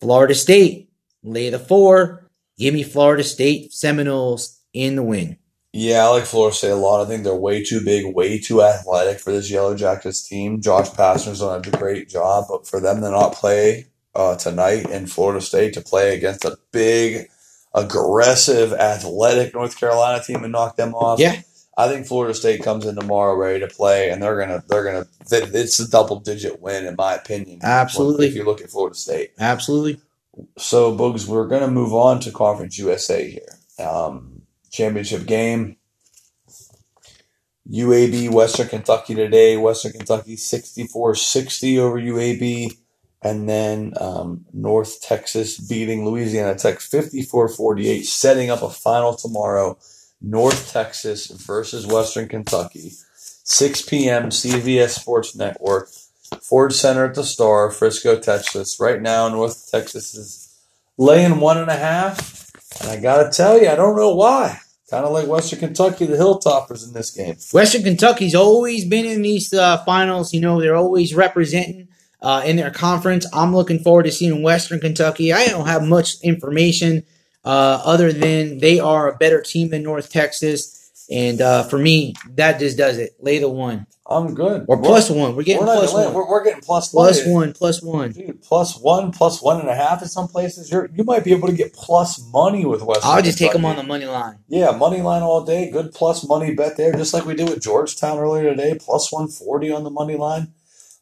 Florida State lay the four. Give me Florida State Seminoles in the win. Yeah, I like Florida State a lot. I think they're way too big, way too athletic for this Yellow Jackets team. Josh Pastner's done a great job, but for them to not play uh, tonight in Florida State to play against a big, aggressive, athletic North Carolina team and knock them off. Yeah. I think Florida State comes in tomorrow ready to play, and they're gonna they're gonna it's a double digit win in my opinion. Absolutely. If you look at Florida State. Absolutely. So, Boogs, we're going to move on to Conference USA here. Um, championship game. UAB, Western Kentucky today. Western Kentucky 64 60 over UAB. And then um, North Texas beating Louisiana Tech 54 48, setting up a final tomorrow. North Texas versus Western Kentucky. 6 p.m. CBS Sports Network. Ford Center at the Star, Frisco, Texas. Right now, North Texas is laying one and a half. And I got to tell you, I don't know why. Kind of like Western Kentucky, the Hilltoppers in this game. Western Kentucky's always been in these uh, finals. You know, they're always representing uh, in their conference. I'm looking forward to seeing Western Kentucky. I don't have much information uh, other than they are a better team than North Texas. And uh, for me, that just does it. Lay the one. I'm good. Or We're- plus one. We're getting we're, plus one. We're, we're getting plus, Plus one. Plus one. Dude, plus one, plus one and a half in some places. You're, you might be able to get plus money with Western I'll just take them on the money line. Yeah, money line all day. Good plus money bet there, just like we did with Georgetown earlier today. Plus 140 on the money line.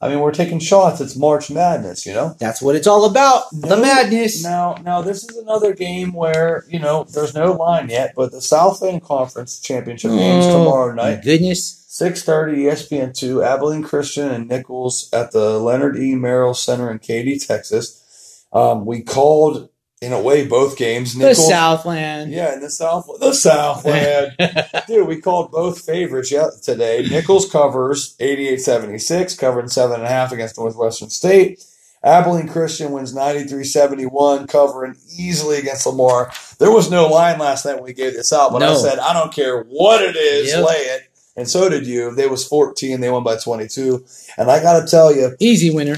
I mean, we're taking shots. It's March Madness, you know? That's what it's all about. the No, madness. Now, now this is another game where you know there's no line yet, but the Southland Conference Championship games Oh, tomorrow my night, goodness. six thirty, ESPN two, Abilene Christian and Nicholls at the Leonard E. Merrell Center in Katy, Texas. Um, we called in a way both games. The Southland. yeah, in the South, the Southland. <laughs> Dude, we called both favorites yeah, today. Nicholls covers 88-76, covering seven and a half against Northwestern State. Abilene Christian wins 93-71, covering easily against Lamar. There was no line last night when we gave this out, but I said, I don't care what it is, Yep. lay it. And so did you. They was 14, they won by 22. And I got to tell you, Easy winner.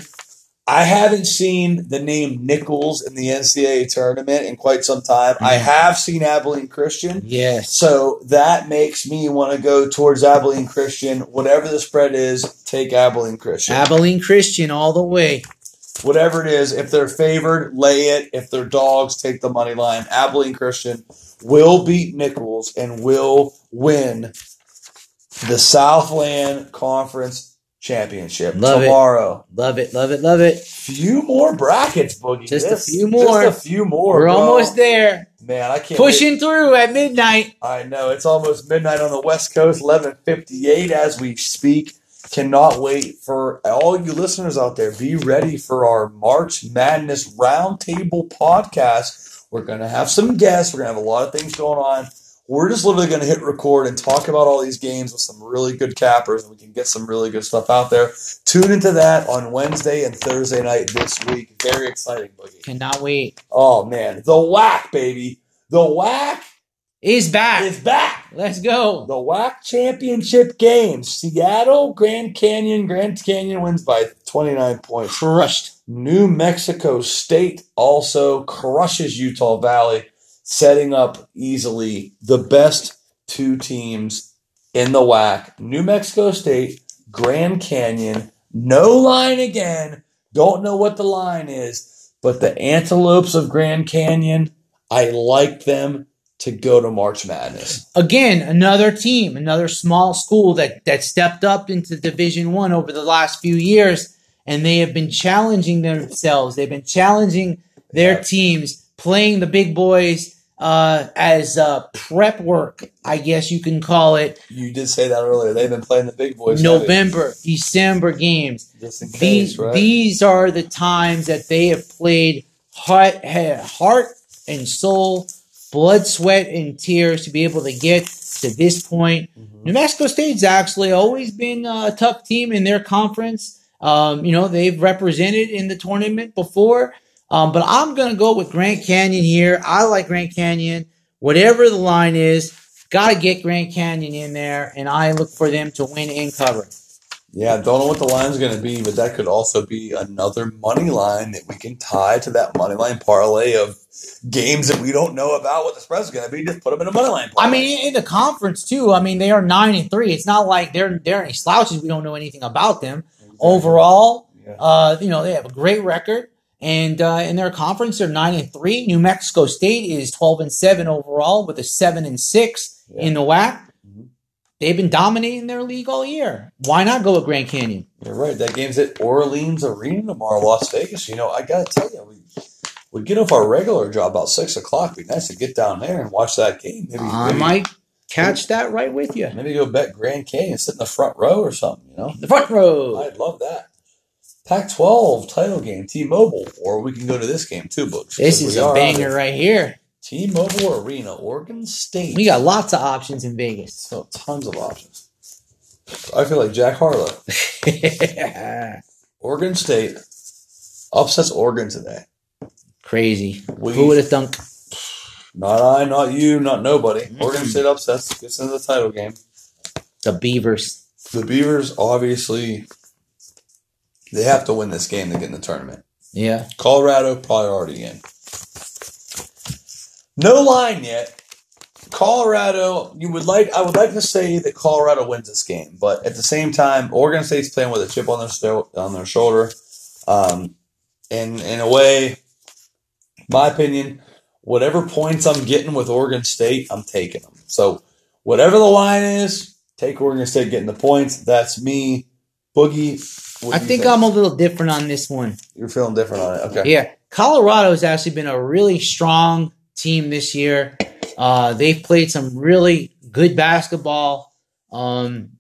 I haven't seen the name Nicholls in the NCAA tournament in quite some time. I Mhm. have seen Abilene Christian. Yes. So that makes me want to go towards Abilene Christian. Whatever the spread is, take Abilene Christian. Abilene Christian all the way. Whatever it is, if they're favored, lay it. If they're dogs, take the money line. Abilene Christian will beat Nicholls and will win the Southland Conference Championship Love it. Love it, love it, love it. Few more brackets, Boogie. Just a few more. Just a few more. We're bro. almost there. Man, I can't wait. Pushing through at midnight. I know it's almost midnight on the West Coast, eleven fifty eight as we speak. Cannot wait for all you listeners out there. Be ready for our March Madness Roundtable podcast. We're gonna have some guests. We're gonna have a lot of things going on. We're just literally gonna hit record and talk about all these games with some really good cappers, and we can get some really good stuff out there. Tune into that on Wednesday and Thursday night this week. Very exciting, Boogie. Cannot wait. Oh man, the WAC, baby. The WAC Is back. is back. Let's go. The WAC championship game. Seattle, Grand Canyon. Grand Canyon wins by 29 points. Crushed. New Mexico State also crushes Utah Valley, setting up easily the best two teams in the WAC. New Mexico State, Grand Canyon. No line again. Don't know what the line is, but the Antelopes of Grand Canyon, I like them to go to March Madness. Again, another team, another small school that that stepped up into Division One over the last few years, and they have been challenging themselves. They've been challenging their teams, playing the big boys. Uh, as uh, prep work, I guess you can call it. You did say that earlier. They've been playing the big boys. November, December games. just in case, These right? these are the times that they have played heart, heart and soul, blood, sweat, and tears to be able to get to this point. Mhm. New Mexico State's actually always been a tough team in their conference. Um, you know, they've represented in the tournament before. Um, but I'm going to go with Grand Canyon here. I like Grand Canyon. Whatever the line is, got to get Grand Canyon in there, and I look for them to win and cover. Yeah, don't know what the line's going to be, but that could also be another money line that we can tie to that money line parlay of games that we don't know about what the spread's going to be. Just put them in a money line. Parlay. I mean, in the conference too. I mean, they are nine and three. It's not like they're they're any slouches. We don't know anything about them overall. Yeah. Uh, you know, they have a great record, and uh, in their conference, they're nine and three. New Mexico State is twelve and seven overall, with a seven and six in the WAC. Mhm. They've been dominating their league all year. Why not go with Grand Canyon? You're right. That game's at Orleans Arena tomorrow, Las Vegas. You know, I got to tell you, we we get off our regular job about six o'clock. Be nice to get down there and watch that game. Maybe, I maybe, might catch that right with you. maybe go bet Grand Canyon, sit in the front row or something. You know, The front row. I'd love that. Pac-12 title game, T-Mobile, or we can go to this game too, books. This is a banger right here. T-Mobile Arena, Oregon State. We got lots of options in Vegas. so tons of options. I feel like Jack Harlow. <laughs> Oregon State upsets Oregon today. Crazy. We- Who would have thunk? Not I, not you, not nobody. Mm-mm. Oregon State upsets, gets into the title game. The Beavers. The Beavers, obviously, they have to win this game to get in the tournament. Yeah. Colorado probably already in. No line yet. Colorado, you would like. I would like to say that Colorado wins this game, but at the same time, Oregon State's playing with a chip on their sto- on their shoulder. Um, and in a way, my opinion, whatever points I'm getting with Oregon State, I'm taking them. So whatever the line is, take Oregon State getting the points. That's me, Boogie. I you think I'm a little different on this one. You're feeling different on it. Okay. Yeah. Colorado has actually been a really strong team this year. Uh, they've played some really good basketball. Um,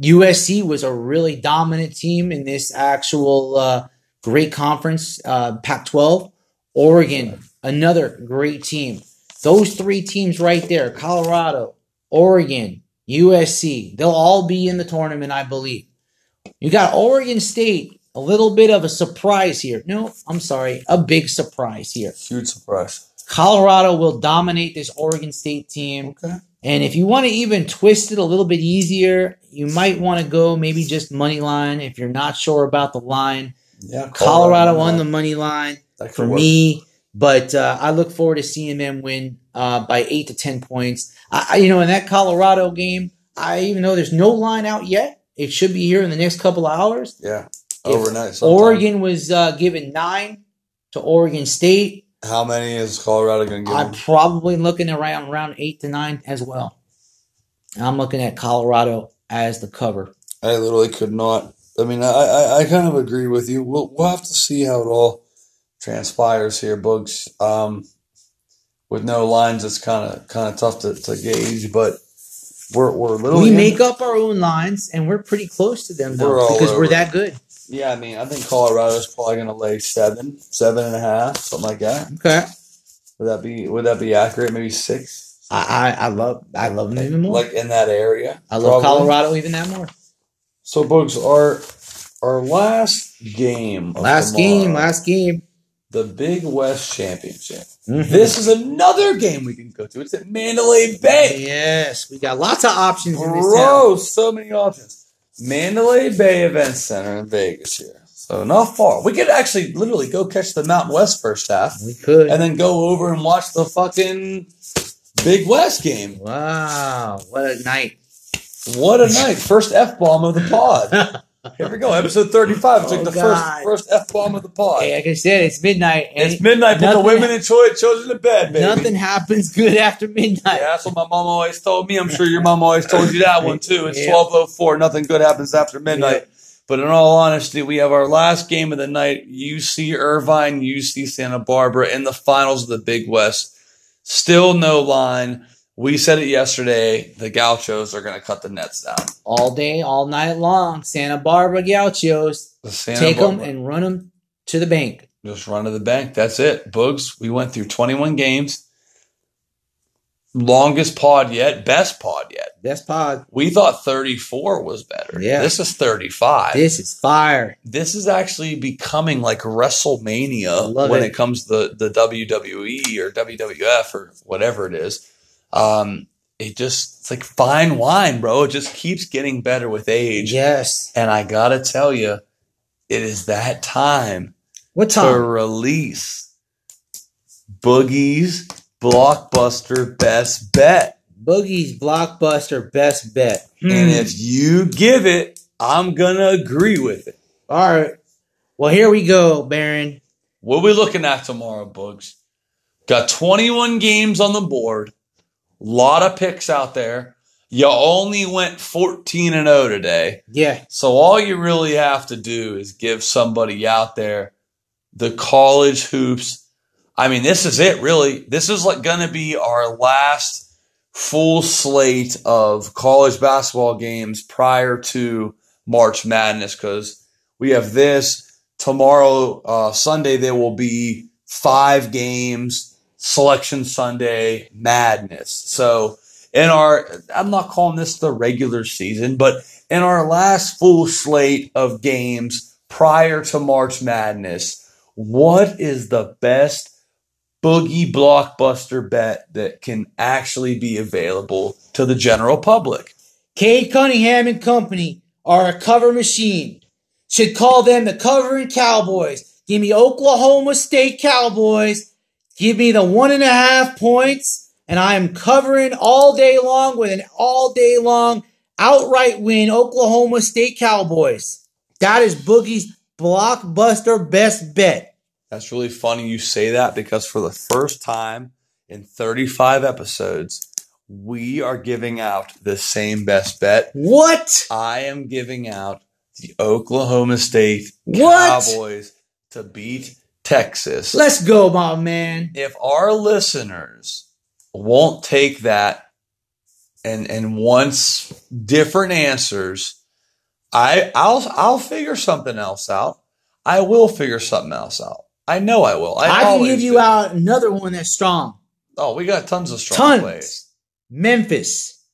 USC was a really dominant team in this actual uh, great conference, uh, Pac 12. Oregon, another great team. Those three teams right there Colorado, Oregon, USC, they'll all be in the tournament, I believe. You got Oregon State, a little bit of a surprise here. No, I'm sorry, a big surprise here. Huge surprise. Colorado will dominate this Oregon State team. Okay. And if you want to even twist it a little bit easier, you might want to go maybe just money line if you're not sure about the line. Yeah. Colorado on the money line for work. me, but uh, I look forward to seeing them win uh, by eight to ten points. I, I- you know, in that Colorado game, I even though there's no line out yet, it should be here in the next couple of hours. Yeah. Overnight. sometime. Oregon was uh, given nine to Oregon State. How many is Colorado going to give I'm them? probably looking around around eight to nine as well. I'm looking at Colorado as the cover. I literally could not. I mean, I, I, I kind of agree with you. We'll, we'll have to see how it all transpires here, Bugs. Um, with no lines, it's kind of kind of tough to, to gauge, but we're we're literally we in- make up our own lines, and we're pretty close to them though We're because we're that good. Yeah, I mean, I think Colorado's probably going to lay seven, seven and a half, something like that. Okay. Would that be would that be accurate? Maybe six, I, I, I love I love them even more. like in that area. I love probably. Colorado even that more. So, Bugs, our our last game, Last game, last game. The Big West Championship. Mhm. This is another game we can go to. It's at Mandalay Bay. Yes, we got lots of options in this town. Bro, so many options. Mandalay Bay Event Center in Vegas here. So not far. We could actually literally go catch the Mountain West first half We could. and then go over and watch the fucking Big West game. Wow, what a night! What a night. First F bomb of the pod. <laughs> Here we go. Episode 35. Took Oh, the God. first first F bomb of the pod. Hey, like I said, it's midnight. And It's midnight. Put the women and children children to bed, baby. Nothing happens good after midnight. Yeah, that's what my mom always told me. I'm sure your mom always told you that one too. It's Yeah. 1204. Nothing good happens after midnight. But in all honesty, we have our last game of the night. UC Irvine, UC Santa Barbara in the finals of the Big West. Still no line. We said it yesterday. The Gauchos are going to cut the nets down. All day, all night long. Santa Barbara Gauchos. Santa Take them and run them to the bank. just run to the bank. That's it. Boogs, we went through 21 games. Longest pod yet, best pod yet. Best pod. We thought 34 was better. Yeah. This is 35. This, This is fire. This is actually becoming like WrestleMania when it. it. comes to the, the WWE or WWF or whatever it is. Um, it just, it's like fine wine, bro. It just keeps getting better with age. Yes. And I got to tell you, it is that time What to time? release Boogie's blockbuster best bet. Boogie's blockbuster best bet. And Hmm. if you give it, I'm gonna agree with it. All right. Well, here we go, Baron. What we looking at tomorrow, Boogs? Got 21 games on the board. Lot of picks out there. You only went 14 and 0 today. Yeah. So all you really have to do is give somebody out there the college hoops. I mean, this is it really. This is like going to be our last full slate of college basketball games prior to March Madness because we have this tomorrow, uh, Sunday. There will be five games, Selection Sunday, Madness. So in our, I'm not calling this the regular season, but in our last full slate of games prior to March Madness, what is the best boogie blockbuster bet that can actually be available to the general public? Cade Cunningham and company are a cover machine. Should call them the covering Cowboys. Give me Oklahoma State Cowboys. Give me the one and a half points, and I am covering all day long with an all day long outright win. Oklahoma State Cowboys. That is Boogie's blockbuster best bet. That's really funny you say that because for the first time in 35 episodes, we are giving out the same best bet. What? I am giving out the Oklahoma State What? Cowboys to beat Texas. Let's go, my man. if our listeners won't take that and and wants different answers, I I'll I'll figure something else out. I will figure something else out. I know I will. I, I, can give you do. out another one that's strong. Oh, we got tons of strong Tons. plays. Memphis,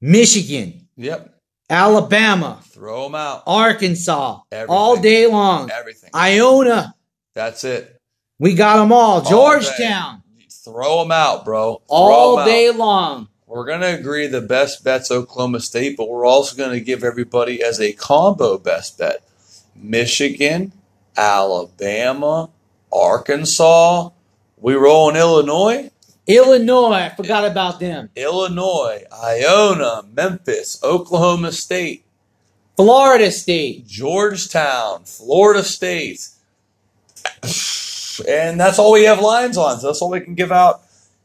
Michigan, Yep, Alabama, throw them out. Arkansas, Everything. all day long. Everything. Iona, That's it. we got them all. day. Georgetown, Throw them out, bro. Throw all 'em out. day long. We're going to agree the best bet's Oklahoma State, but we're also going to give everybody as a combo best bet Michigan, Alabama, Arkansas. We roll in Illinois, Illinois, I forgot about them. Illinois, Iona, Memphis, Oklahoma State, Florida State, Georgetown, Florida State. And that's all we have lines on. So that's all we can give out.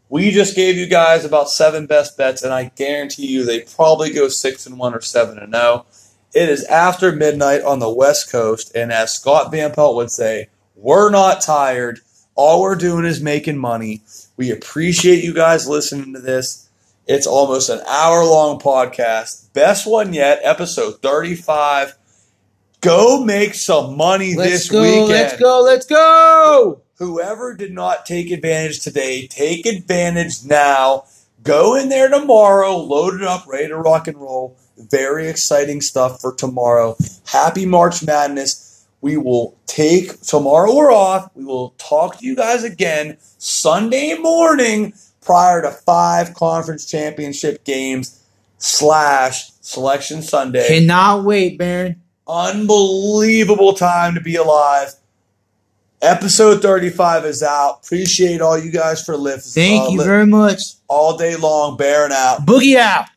We just gave you guys about seven best bets, and I guarantee you they probably go six and one or seven and zero. It is after midnight on the West Coast, and as Scott Van Pelt would say, we're not tired. All we're doing is making money. We appreciate you guys listening to this. It's almost an hour long podcast. Best one yet, episode 35. Go make some money let's this go, weekend. let's go, let's go. Whoever did not take advantage today, take advantage now. Go in there tomorrow, load it up, ready to rock and roll. Very exciting stuff for tomorrow. Happy March Madness. We will take tomorrow we're off. We will talk to you guys again Sunday morning prior to five conference championship games slash selection Sunday Cannot wait, Baron. Unbelievable time to be alive. Episode 35 is out. Appreciate all you guys for listening. Thank uh, you very much. all day long, Baron out. Boogie out.